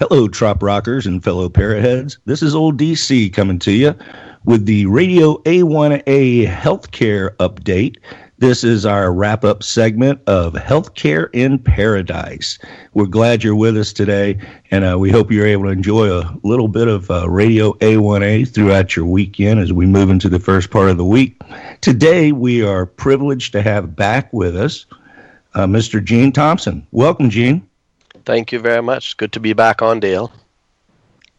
Hello, Trop Rockers and fellow Parrotheads. This is Old DC coming to you with the Radio A1A Healthcare Update. This is our wrap up segment of Healthcare in Paradise. We're glad you're with us today, and uh, we hope you're able to enjoy a little bit of uh, Radio A1A throughout your weekend as we move into the first part of the week. Today, we are privileged to have back with us uh, Mr. Gene Thompson. Welcome, Gene. Thank you very much. Good to be back on, Dale.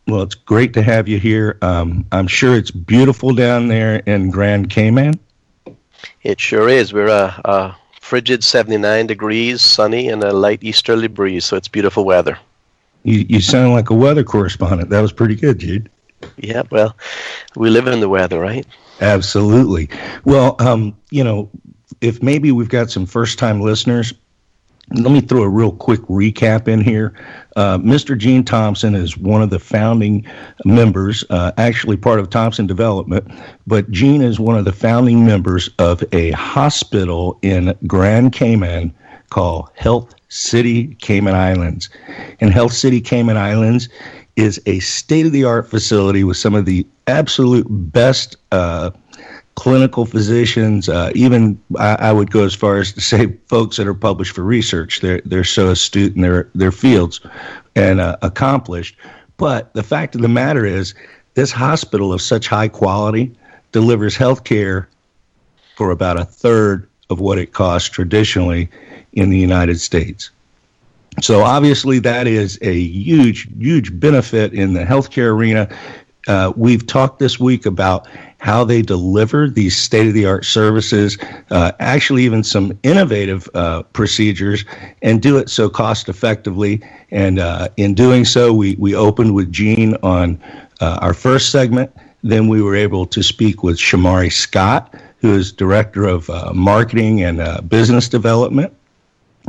Well, it's great to have you here. Um, I'm sure it's beautiful down there in Grand Cayman. It sure is. We're a, a frigid 79 degrees, sunny, and a light easterly breeze, so it's beautiful weather. You, you sound like a weather correspondent. That was pretty good, Jude. Yeah, well, we live in the weather, right? Absolutely. Well, um, you know, if maybe we've got some first time listeners, let me throw a real quick recap in here. Uh, Mr. Gene Thompson is one of the founding members, uh, actually part of Thompson Development, but Gene is one of the founding members of a hospital in Grand Cayman called Health City Cayman Islands. And Health City Cayman Islands is a state of the art facility with some of the absolute best. Uh, clinical physicians, uh, even I, I, would go as far as to say folks that are published for research. They're they're so astute in their their fields and uh, accomplished. But the fact of the matter is, this hospital of such high quality delivers health care for about a third of what it costs traditionally in the United States. So obviously, that is a huge, huge benefit in the healthcare arena. Uh, we've talked this week about how they deliver these state of the art services, uh, actually, even some innovative uh, procedures, and do it so cost effectively. And uh, in doing so, we, we opened with Gene on uh, our first segment. Then we were able to speak with Shamari Scott, who is Director of uh, Marketing and Business Development.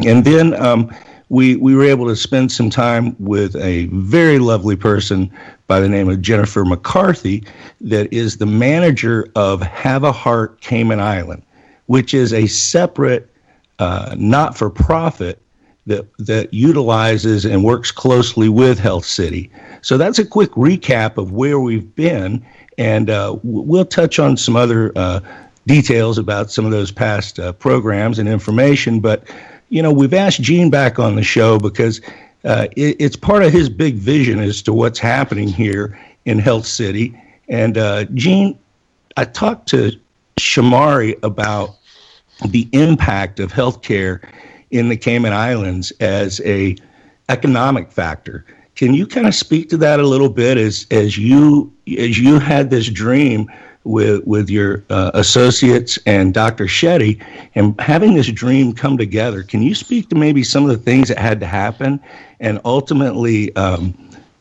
And then um, we, we were able to spend some time with a very lovely person by the name of Jennifer McCarthy, that is the manager of Have a Heart Cayman Island, which is a separate, uh, not for profit that, that utilizes and works closely with Health City. So that's a quick recap of where we've been, and uh, we'll touch on some other uh, details about some of those past uh, programs and information. But, you know, we've asked Gene back on the show because uh, it, it's part of his big vision as to what's happening here in Health City. And uh, Gene, I talked to Shamari about the impact of healthcare in the Cayman Islands as a economic factor. Can you kind of speak to that a little bit as as you as you had this dream with with your uh, associates and Dr. Shetty, and having this dream come together. Can you speak to maybe some of the things that had to happen, and ultimately, um,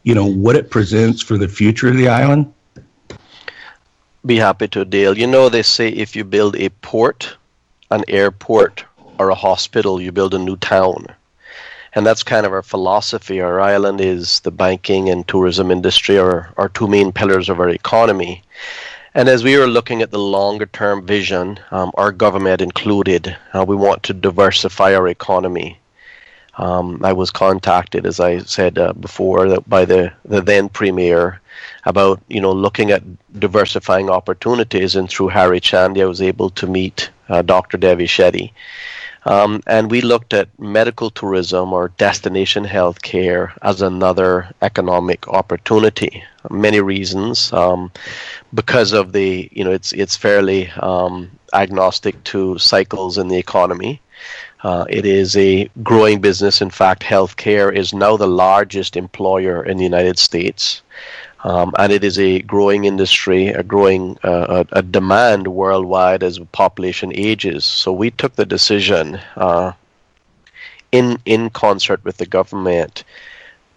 you know, what it presents for the future of the island? Be happy to, Dale. You know, they say if you build a port, an airport, or a hospital, you build a new town. And that's kind of our philosophy. Our island is the banking and tourism industry, are our two main pillars of our economy. And as we were looking at the longer term vision, um, our government included, uh, we want to diversify our economy. Um, I was contacted, as I said uh, before, by the, the then premier about you know looking at diversifying opportunities, and through Harry Chandy, I was able to meet uh, Dr. Devi Shetty. Um, and we looked at medical tourism or destination healthcare as another economic opportunity. Many reasons, um, because of the you know it's it's fairly um, agnostic to cycles in the economy. Uh, it is a growing business. In fact, healthcare is now the largest employer in the United States. Um, and it is a growing industry, a growing uh, a, a, demand worldwide as population ages. So we took the decision, uh, in in concert with the government,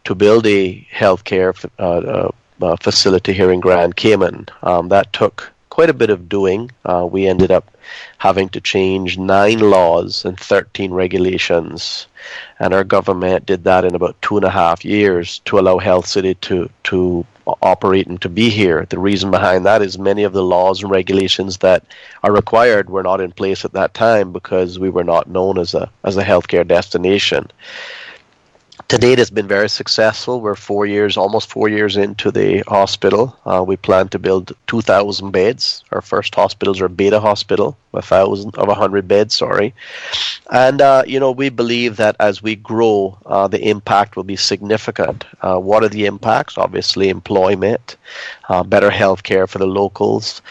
to build a healthcare uh, uh, uh, facility here in Grand Cayman. Um, that took quite a bit of doing. Uh, we ended up having to change nine laws and 13 regulations. And our government did that in about two and a half years to allow Health City to, to operate and to be here. The reason behind that is many of the laws and regulations that are required were not in place at that time because we were not known as a as a healthcare destination. To date, it's been very successful. We're four years, almost four years into the hospital. Uh, we plan to build 2,000 beds. Our first hospitals are Beta Hospital, a thousand of 100 beds, sorry. And, uh, you know, we believe that as we grow, uh, the impact will be significant. Uh, what are the impacts? Obviously, employment, uh, better health care for the locals,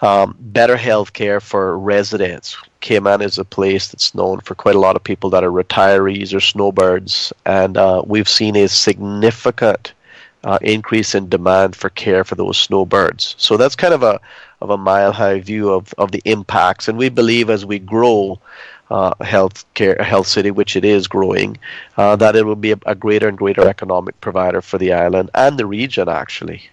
um, better health care for residents. Cayman is a place that's known for quite a lot of people that are retirees or snowbirds, and uh, we've seen a significant uh, increase in demand for care for those snowbirds. So that's kind of a of a mile high view of, of the impacts, and we believe as we grow. Uh, health care, health city, which it is growing, uh, that it will be a, a greater and greater economic provider for the island and the region, actually.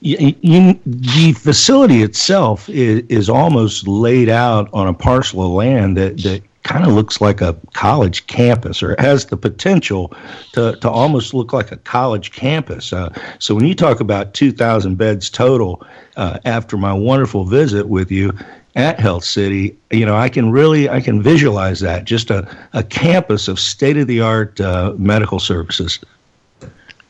You, the facility itself is, is, almost laid out on a parcel of land that, that kind of looks like a college campus or has the potential to, to almost look like a college campus. Uh, so when you talk about 2,000 beds total uh, after my wonderful visit with you at Health City, you know, I can really, I can visualize that, just a, a campus of state-of-the-art uh, medical services.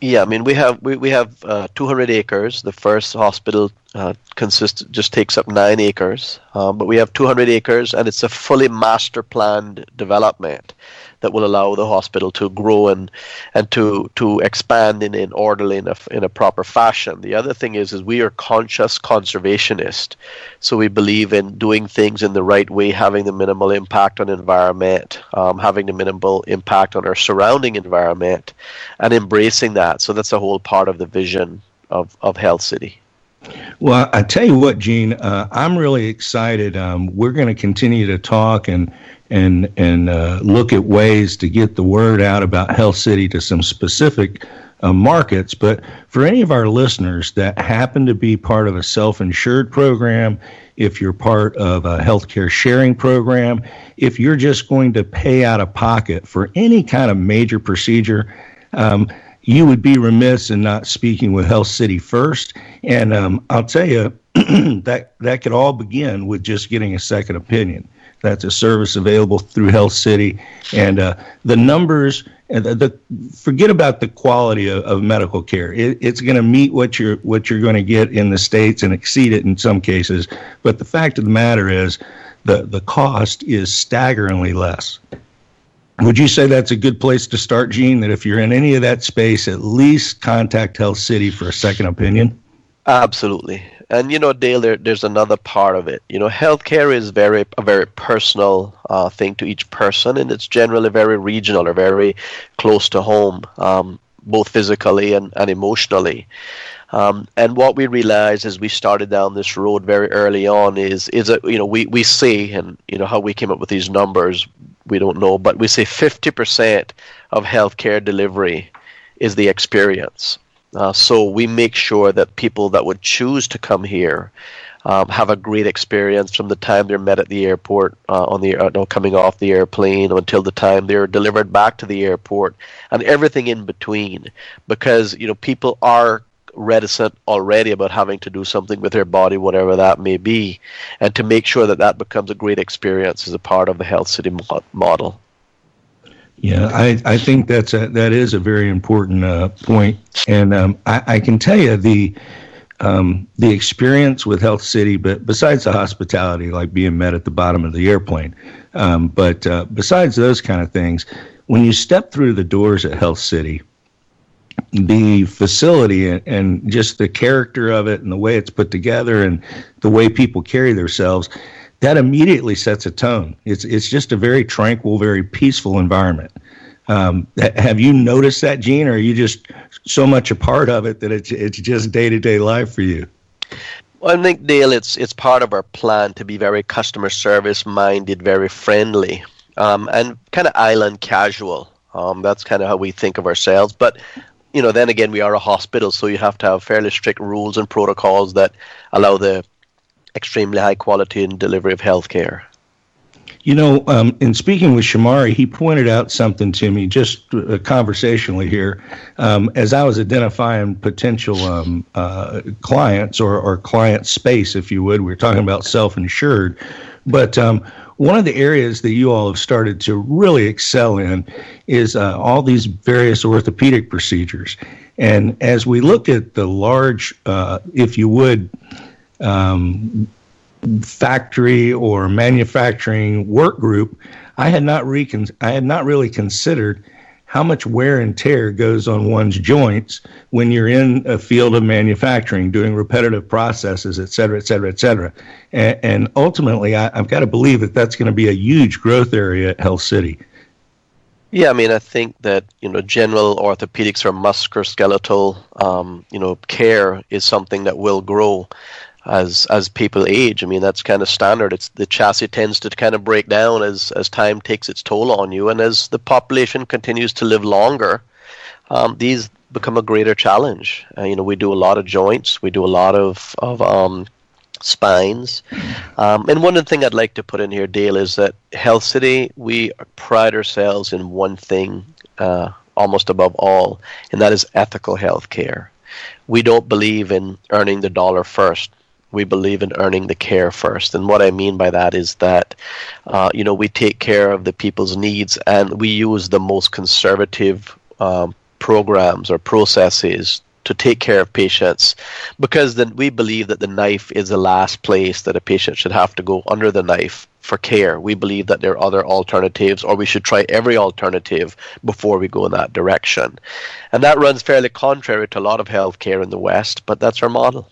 Yeah, I mean we have we, we have uh, 200 acres. The first hospital uh, consists just takes up nine acres, um, but we have 200 acres, and it's a fully master planned development that will allow the hospital to grow and and to to expand in an orderly in a, in a proper fashion. The other thing is is we are conscious conservationist, so we believe in doing things in the right way, having the minimal impact on environment, um, having the minimal impact on our surrounding environment, and embracing that. So that's a whole part of the vision of of Health City. Well, I tell you what, Gene, uh, I'm really excited. Um, we're going to continue to talk and and and uh, look at ways to get the word out about Health City to some specific uh, markets. But for any of our listeners that happen to be part of a self-insured program, if you're part of a healthcare sharing program, if you're just going to pay out of pocket for any kind of major procedure. Um, you would be remiss in not speaking with Health City first. And um, I'll tell you, that that could all begin with just getting a second opinion. That's a service available through Health City, and uh, the numbers. And the, the, forget about the quality of, of medical care. It, it's going to meet what you're what you're going to get in the states and exceed it in some cases. But the fact of the matter is, the the cost is staggeringly less. Would you say that's a good place to start, Gene? That if you're in any of that space, at least contact Health City for a second opinion. Absolutely. And you know, Dale, there, there's another part of it. You know, healthcare is very a very personal uh, thing to each person, and it's generally very regional or very close to home, um, both physically and, and emotionally. Um, and what we realized as we started down this road very early on is is that you know we we see and you know how we came up with these numbers we don't know, but we say 50% of healthcare delivery is the experience. Uh, so we make sure that people that would choose to come here um, have a great experience from the time they're met at the airport uh, on the uh, no, coming off the airplane until the time they're delivered back to the airport and everything in between because you know people are reticent already about having to do something with their body whatever that may be and to make sure that that becomes a great experience as a part of the health city model. Yeah, I, I think that's a, that is a very important uh, point, and um, I, I, can tell you the um, the experience with Health City, but besides the hospitality, like being met at the bottom of the airplane, um, but uh, besides those kind of things, when you step through the doors at Health City, the facility and, just the character of it and the way it's put together and the way people carry themselves that immediately sets a tone. It's it's just a very tranquil, very peaceful environment. Um, have you noticed that, Gene, or are you just so much a part of it that it's it's just day to day life for you? Well, I think Dale, it's it's part of our plan to be very customer service minded, very friendly, um, and kind of island casual. Um, that's kind of how we think of ourselves. But you know, then again, we are a hospital, so you have to have fairly strict rules and protocols that allow the extremely high quality and delivery of healthcare. You know, um, in speaking with Shamari, he pointed out something to me just uh, conversationally here um, as I was identifying potential um, uh, clients or, or client space, if you would. We are talking about self insured. But um, one of the areas that you all have started to really excel in is uh, all these various orthopedic procedures. And as we look at the large, uh, if you would, um, factory or manufacturing work group, I had not recon- I had not really considered how much wear and tear goes on one's joints when you're in a field of manufacturing, doing repetitive processes, et cetera, et cetera, et cetera. And, and ultimately, I, have got to believe that that's going to be a huge growth area at Health City. Yeah, I mean, I think that you know, general orthopedics or musculoskeletal, um, you know, care is something that will grow as as people age. I mean, that's kind of standard. It's the chassis tends to kind of break down as as time takes its toll on you, and as the population continues to live longer, um, these become a greater challenge. Uh, you know, we do a lot of joints, we do a lot of of um, spines, um, and one thing I'd like to put in here, Dale, is that Health City we pride ourselves in one thing. Uh, almost above all, and that is ethical health care. We don't believe in earning the dollar first we believe in earning the care first. And what I mean by that is that, uh, you know, we take care of the people's needs and we use the most conservative um, programs or processes to take care of patients because then we believe that the knife is the last place that a patient should have to go under the knife for care. We believe that there are other alternatives, or we should try every alternative before we go in that direction. And that runs fairly contrary to a lot of healthcare in the West, but that's our model.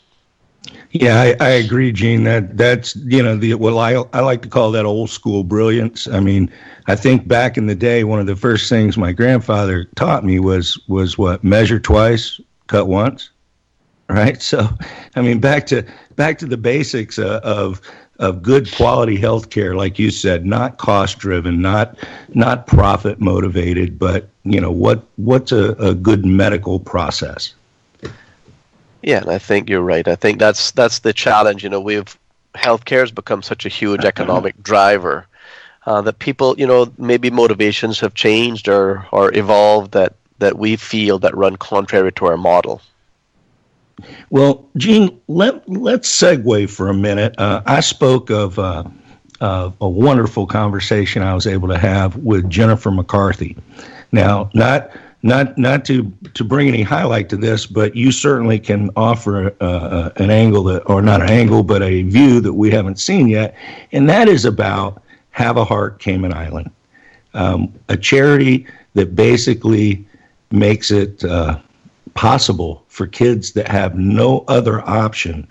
Yeah, I, I agree, Gene. That that's you know the well, I I like to call that old school brilliance. I mean, I think back in the day, one of the first things my grandfather taught me was was what measure twice, cut once, right? So, I mean, back to back to the basics uh, of of good quality health care, like you said, not cost driven, not not profit motivated, but you know what what's a, a good medical process. Yeah, and I think you're right. I think that's that's the challenge. You know, we've healthcare has become such a huge economic driver uh, that people, you know, maybe motivations have changed or or evolved that that we feel that run contrary to our model. Well, Gene, let let's segue for a minute. Uh, I spoke of uh, uh, a wonderful conversation I was able to have with Jennifer McCarthy. Now, not not not to to bring any highlight to this, but you certainly can offer uh, uh, an angle that, or not an angle, but a view that we haven't seen yet, and that is about Have a Heart Cayman Island, um, a charity that basically makes it uh, possible for kids that have no other option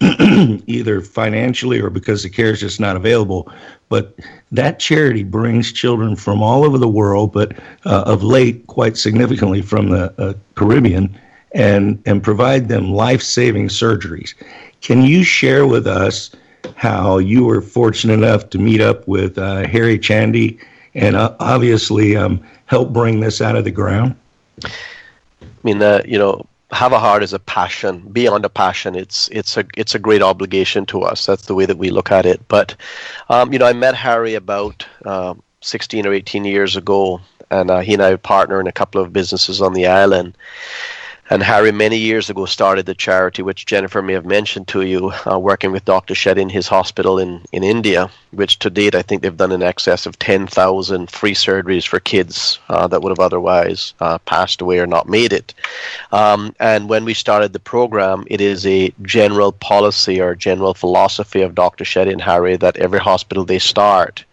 either financially or because the care is just not available. But that charity brings children from all over the world, but uh, of late, quite significantly from the uh, Caribbean, and, and provide them life saving surgeries. Can you share with us how you were fortunate enough to meet up with uh, Harry Chandy and uh, obviously um, help bring this out of the ground? I mean, uh, you know, have a heart is a passion. Beyond a passion it's it's a it's a great obligation to us. That's the way that we look at it. But um, you know i met harry about uh, 16 or 18 years ago and uh, he and i partner in a couple of businesses on the island and Harry, many years ago, started the charity, which Jennifer may have mentioned to you, uh, working with Dr. Shetty in his hospital in, in India, which to date I think they've done in excess of 10,000 free surgeries for kids uh, that would have otherwise uh, passed away or not made it. Um, and when we started the program, it is a general policy or general philosophy of Dr. Shetty and Harry that every hospital they start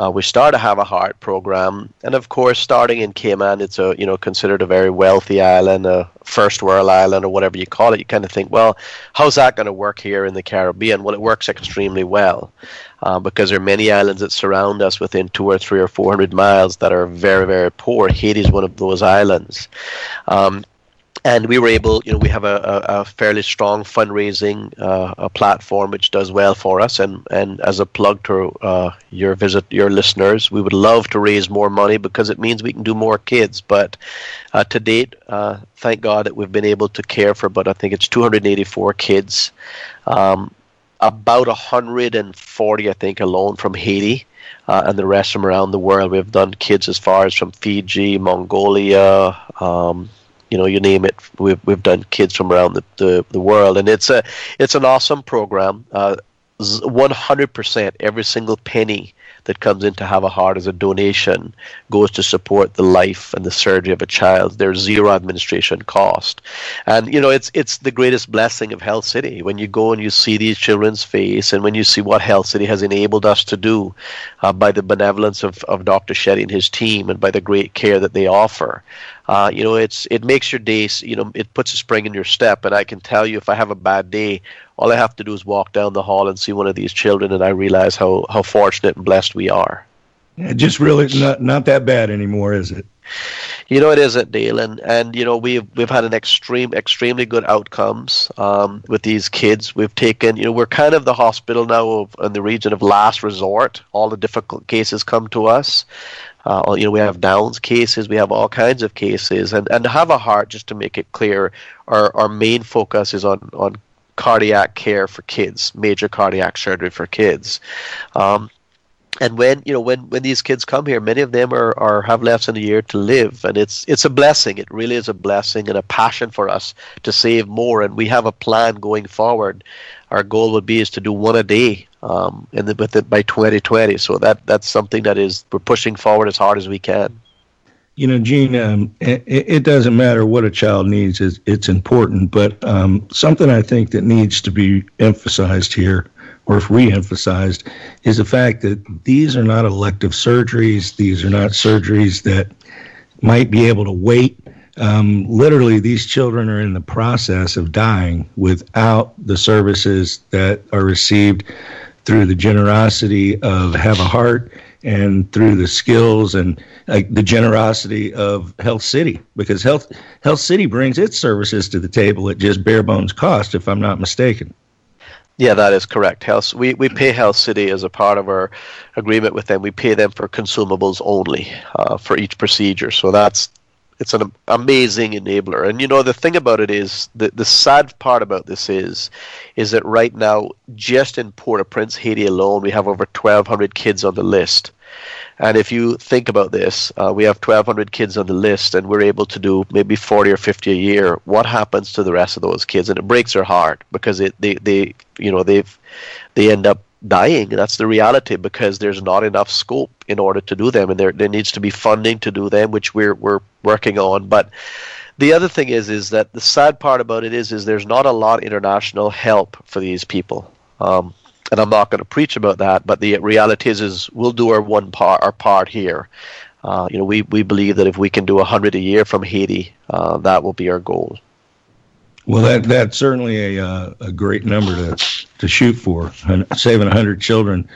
uh, we start to have a heart program, and of course, starting in Cayman, it's a you know considered a very wealthy island, a first world island, or whatever you call it. You kind of think, well, how's that going to work here in the Caribbean? Well, it works extremely well. Uh, because there are many islands that surround us within two or three or four hundred miles that are very, very poor. Haiti is one of those islands. Um, and we were able, you know, we have a, a, fairly strong fundraising uh, platform which does well for us. And, and as a plug to uh, your visit, your listeners, we would love to raise more money because it means we can do more kids. But uh, to date, uh, thank God that we've been able to care for, but I think it's 284 kids, um, about 140, I think, alone from Haiti. Uh, and the rest from around the world. We've done kids as far as from Fiji, Mongolia, um, you know you name it we've we've done kids from around the, the, the world and it's a it's an awesome program uh, 100% every single penny that comes in to have a heart as a donation goes to support the life and the surgery of a child. There's zero administration cost, and you know it's it's the greatest blessing of Health City when you go and you see these children's face, and when you see what Health City has enabled us to do uh, by the benevolence of, of Dr. Shetty and his team, and by the great care that they offer. Uh, you know, it's it makes your days. You know, it puts a spring in your step. And I can tell you, if I have a bad day, all I have to do is walk down the hall and see one of these children, and I realize how how fortunate and blessed we are. Just really not not that bad anymore, is it? You know, it isn't, Dale, and and you know we've we've had an extreme, extremely good outcomes um, with these kids. We've taken, you know, we're kind of the hospital now of, in the region of last resort. All the difficult cases come to us. Uh, you know, we have Downs cases, we have all kinds of cases, and and to have a heart. Just to make it clear, our our main focus is on on cardiac care for kids, major cardiac surgery for kids. Um, and when you know when when these kids come here, many of them are, are have less than a year to live, and it's it's a blessing. It really is a blessing and a passion for us to save more. And we have a plan going forward. Our goal would be is to do one a day, um, and with it by 2020. So that that's something that is we're pushing forward as hard as we can you know, Gene, um, it, it, doesn't matter what a child needs; it's, it's important. But um, something I think that needs to be emphasized here, or if re-emphasized, is the fact that these are not elective surgeries. These are not surgeries that might be able to wait. Um, literally, these children are in the process of dying without the services that are received through the generosity of Have a Heart and through the skills and like the generosity of Health City, because Health Health City brings its services to the table at just bare bones cost, if I'm not mistaken. Yeah, that is correct. Health we, we pay Health City as a part of our agreement with them. We pay them for consumables only uh, for each procedure. So that's it's an amazing enabler. And you know the thing about it is the the sad part about this is is that right now just in Port-au-Prince, Haiti alone, we have over 1,200 kids on the list. And if you think about this, uh, we have 1,200 kids on the list, and we're able to do maybe 40 or 50 a year. What happens to the rest of those kids? And it breaks their heart because it they, they you know they've they end up dying. That's the reality because there's not enough scope in order to do them, and there there needs to be funding to do them, which we're we're working on. But the other thing is is that the sad part about it is is there's not a lot of international help for these people. Um, and I'm not going to preach about that, but the reality is, is we'll do our one part, our part here. Uh, you know, we, we believe that if we can do a hundred a year from Haiti, uh, that will be our goal. Well, that that's certainly a uh, a great number to to shoot for. Saving hundred children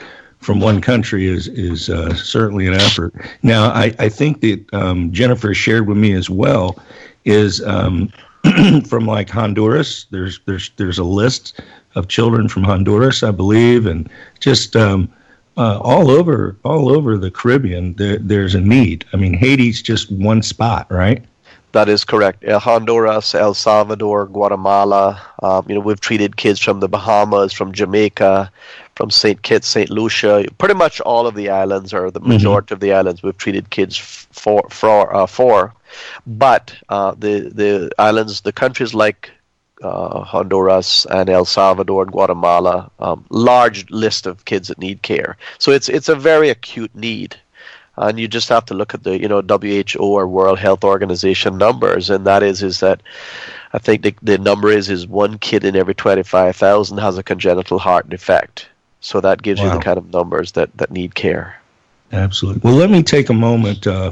from one country is is uh, certainly an effort. Now, I I think that um, Jennifer shared with me as well is um, from like Honduras. There's there's there's a list of children from Honduras, I believe, and just um, uh, all over all over the Caribbean. There, there's a need. I mean, Haiti's just one spot, right? That is correct. Uh, Honduras, El Salvador, Guatemala. Um, you know, we've treated kids from the Bahamas, from Jamaica, from St. Kitts, St. Lucia. Pretty much all of the islands, or the mm-hmm. majority mm-hmm. of the islands, we've treated kids for for uh, for. But uh, the the islands, the countries like uh, Honduras and El Salvador and Guatemala, um, large list of kids that need care. So it's it's a very acute need, and you just have to look at the you know WHO or World Health Organization numbers, and that is is that I think the the number is is one kid in every twenty five thousand has a congenital heart defect. So that gives wow. you the kind of numbers that that need care. Absolutely. Well, let me take a moment. Uh,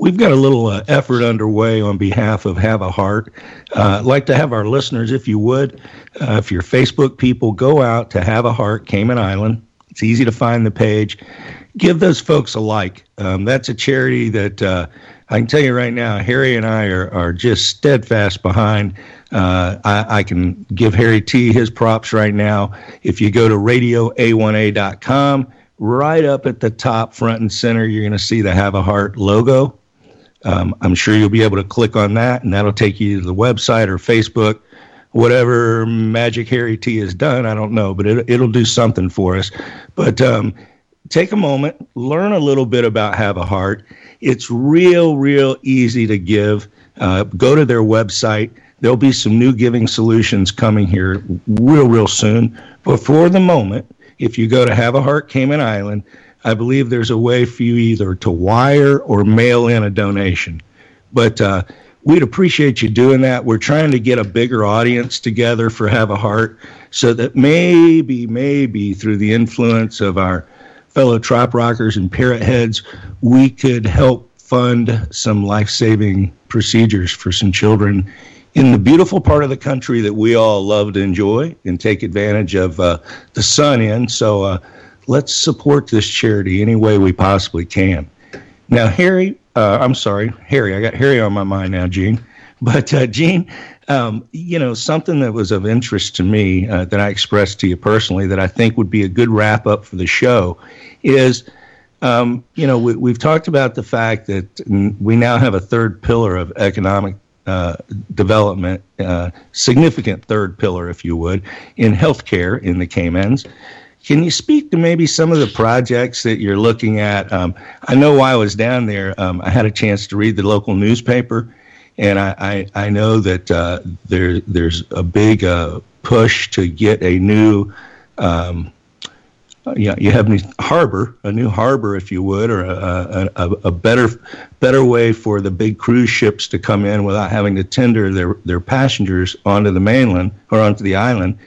We've got a little uh, effort underway on behalf of Have a Heart. Uh, I'd like to have our listeners, if you would, uh, if you're Facebook people, go out to Have a Heart Cayman Island. It's easy to find the page. Give those folks a like. Um, that's a charity that uh, I can tell you right now, Harry and I are, are just steadfast behind. Uh, I, I, can give Harry T his props right now. If you go to radioa1a.com, right up at the top, front and center, you're going to see the Have a Heart logo. Um, I'm sure you'll be able to click on that, and that'll take you to the website or Facebook. Whatever Magic Harry T has done, I don't know, but it, it'll do something for us. But um, take a moment, learn a little bit about Have a Heart. It's real, real easy to give. Uh, go to their website. There'll be some new giving solutions coming here real, real soon. But for the moment, if you go to Have a Heart Cayman Island, I believe there's a way for you either to wire or mail in a donation. But uh, we'd appreciate you doing that. We're trying to get a bigger audience together for Have a Heart so that maybe, maybe through the influence of our fellow trop rockers and parrot heads, we could help fund some life saving procedures for some children in the beautiful part of the country that we all love to enjoy and take advantage of uh, the sun in. So uh, let's support this charity any way we possibly can. Now, Harry, uh, I'm sorry, Harry, I got Harry on my mind now, Gene. But uh, Gene, um, you know, something that was of interest to me uh, that I expressed to you personally that I think would be a good wrap up for the show is, um, you know, we, have talked about the fact that we now have a third pillar of economic uh, development, uh, significant third pillar, if you would, in healthcare in the Caymans. Can you speak to maybe some of the projects that you're looking at? Um, I know while I was down there, um, I had a chance to read the local newspaper, and I, I, I know that uh, there, there's a big uh, push to get a new um, you, know, you have a harbor, a new harbor, if you would, or a, a, a, better better way for the big cruise ships to come in without having to tender their, their passengers onto the mainland or onto the island.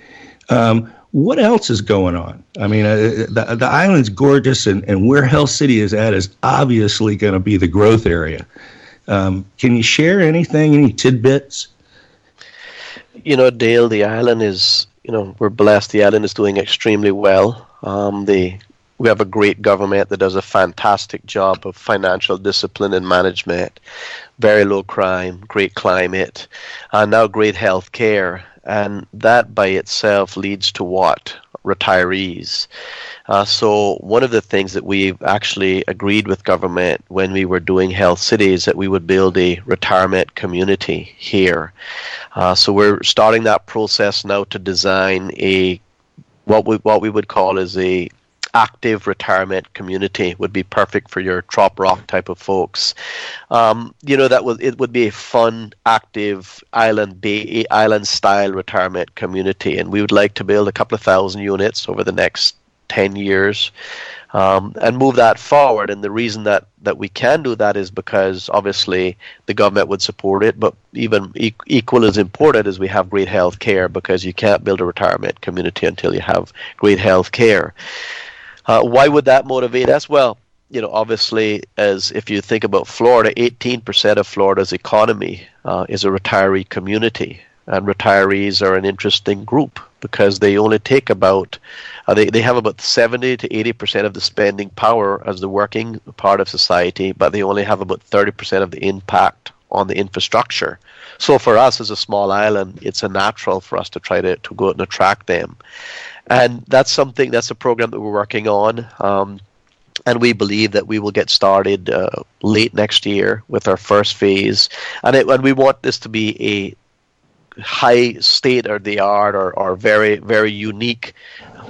Um, what else is going on? I mean, uh, the, the island's gorgeous, and, and where Health City is at is obviously going to be the growth area. Um, can you share anything, any tidbits? You know, Dale, the island is, you know, we're blessed. The island is doing extremely well. Um, the we have a great government that does a fantastic job of financial discipline and management, very low crime, great climate, and now great health care. And that by itself leads to what? Retirees. Uh, so one of the things that we've actually agreed with government when we were doing health cities that we would build a retirement community here. Uh, so we're starting that process now to design a what we what we would call as a active retirement community would be perfect for your trop rock type of folks. Um, you know that would it would be a fun, active island bay island style retirement community, and we would like to build a couple of thousand units over the next ten years um, and move that forward. And the reason that, that we can do that is because obviously the government would support it, but even e- equal as important as we have great health care because you can't build a retirement community until you have great health care. Uh, why would that motivate us? Well, you know, obviously, as if you think about Florida, 18% of Florida's economy uh, is a retiree community, and retirees are an interesting group because they only take about uh, they, they have about 70 to 80 percent of the spending power as the working part of society, but they only have about 30 percent of the impact on the infrastructure. So for us as a small island, it's a natural for us to try to, to go out and attract them. And that's something, that's a program that we're working on. Um, and we believe that we will get started uh, late next year with our first phase. And, it, and we want this to be a high state of the art or, or very very unique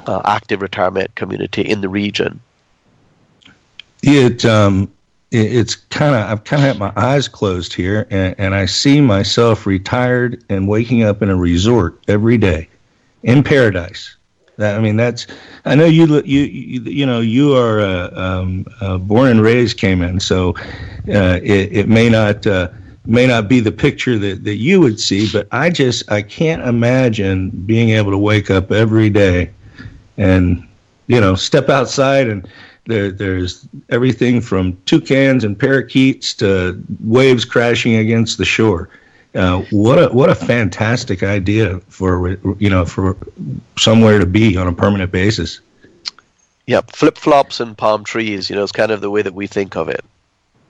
uh, active retirement community in the region. It um, it, it's kind of I've kind of had my eyes closed here, and, and I see myself retired and waking up in a resort every day in paradise. That, I mean, that's. I know you. You. You, you know, you are uh, um, uh, born and raised Cayman, so uh, it, it may not uh, may not be the picture that, that you would see, but I just I can't imagine being able to wake up every day and you know step outside and there there's everything from toucans and parakeets to waves crashing against the shore. Uh, what a what a fantastic idea for you know for somewhere to be on a permanent basis. Yep, flip flops and palm trees. You know, it's kind of the way that we think of it.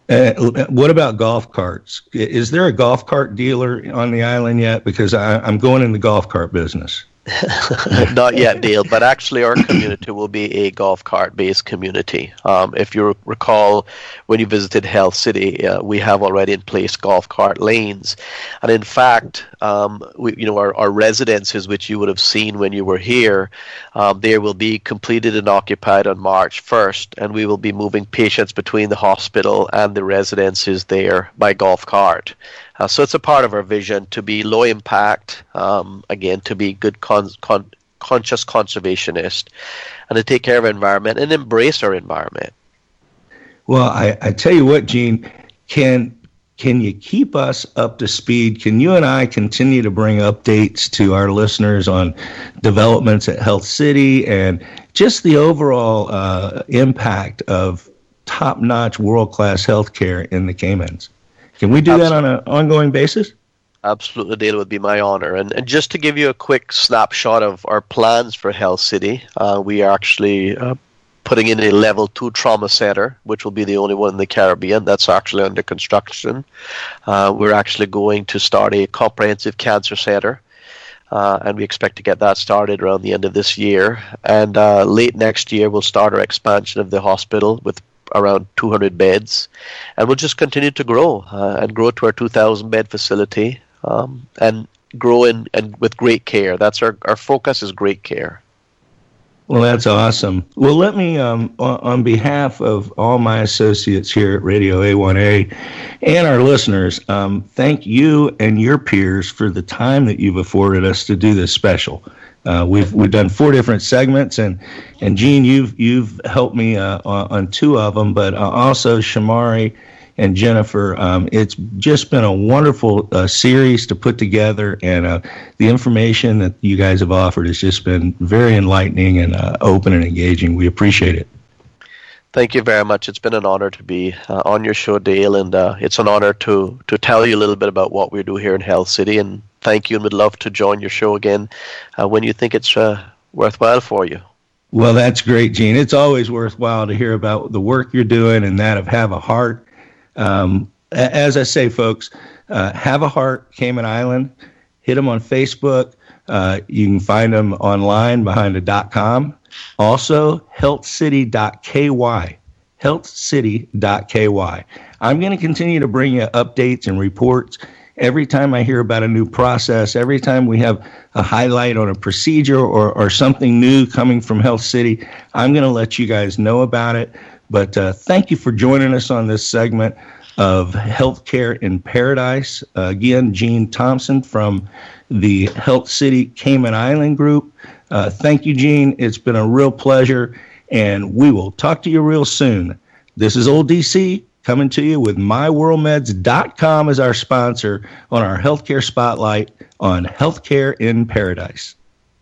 Uh, what about golf carts? Is there a golf cart dealer on the island yet? Because I, I'm going in the golf cart business. Not yet, Dale, but actually, our community will be a golf cart based community. Um, if you recall, when you visited Health City, uh, we have already in place golf cart lanes. And in fact, um, we, you know, our, our residences, which you would have seen when you were here, um, they will be completed and occupied on March 1st, and we will be moving patients between the hospital and the residences there by golf cart. Uh, so it's a part of our vision to be low impact, um, again, to be good con- con- conscious conservationist and to take care of environment and embrace our environment. Well, I, I tell you what, Gene, can can you keep us up to speed? Can you and I continue to bring updates to our listeners on developments at Health City and just the overall uh, impact of top notch, world class healthcare in the Caymans? Can we do Absolutely. that on an ongoing basis? Absolutely, Dale, would be my honor. And, and just to give you a quick snapshot of our plans for Health City, uh, we are actually uh, putting in a level two trauma center, which will be the only one in the Caribbean. That's actually under construction. Uh, we're actually going to start a comprehensive cancer center. Uh, and we expect to get that started around the end of this year. And uh, late next year, we'll start our expansion of the hospital with around 200 beds, and we'll just continue to grow uh, and grow to our 2,000 bed facility um, and grow in and with great care. That's our our focus is great care. Well, that's awesome. Well, let me, um, on behalf of all my associates here at Radio A1A and our listeners, um, thank you and your peers for the time that you've afforded us to do this special. Uh, we've we've done four different segments, and and Gene, you've you've helped me uh, on, two of them, but uh, also Shamari and Jennifer. Um, it's just been a wonderful uh, series to put together, and uh, the information that you guys have offered has just been very enlightening and uh, open and engaging. We appreciate it. Thank you very much. It's been an honor to be uh, on your show, Dale, and uh, it's an honor to to tell you a little bit about what we do here in Health City. And thank you, and would love to join your show again uh, when you think it's worthwhile for you. Well, that's great, Gene. It's always worthwhile to hear about the work you're doing and that of Have a Heart um, as I say, folks, uh, have a heart, Cayman Island. Hit them on Facebook. Uh, you can find them online behind a dot com. Also, healthcity.ky. Healthcity.ky. I'm going to continue to bring you updates and reports every time I hear about a new process, every time we have a highlight on a procedure or, or something new coming from Health City, I'm going to let you guys know about it. But uh, thank you for joining us on this segment of Healthcare in Paradise. Uh, again, Gene Thompson from the Health City Cayman Island Group. Uh, thank you, Gene. It's been a real pleasure, and we will talk to you real soon. This is Old DC coming to you with myworldmeds.com as our sponsor on our healthcare spotlight on Healthcare in Paradise.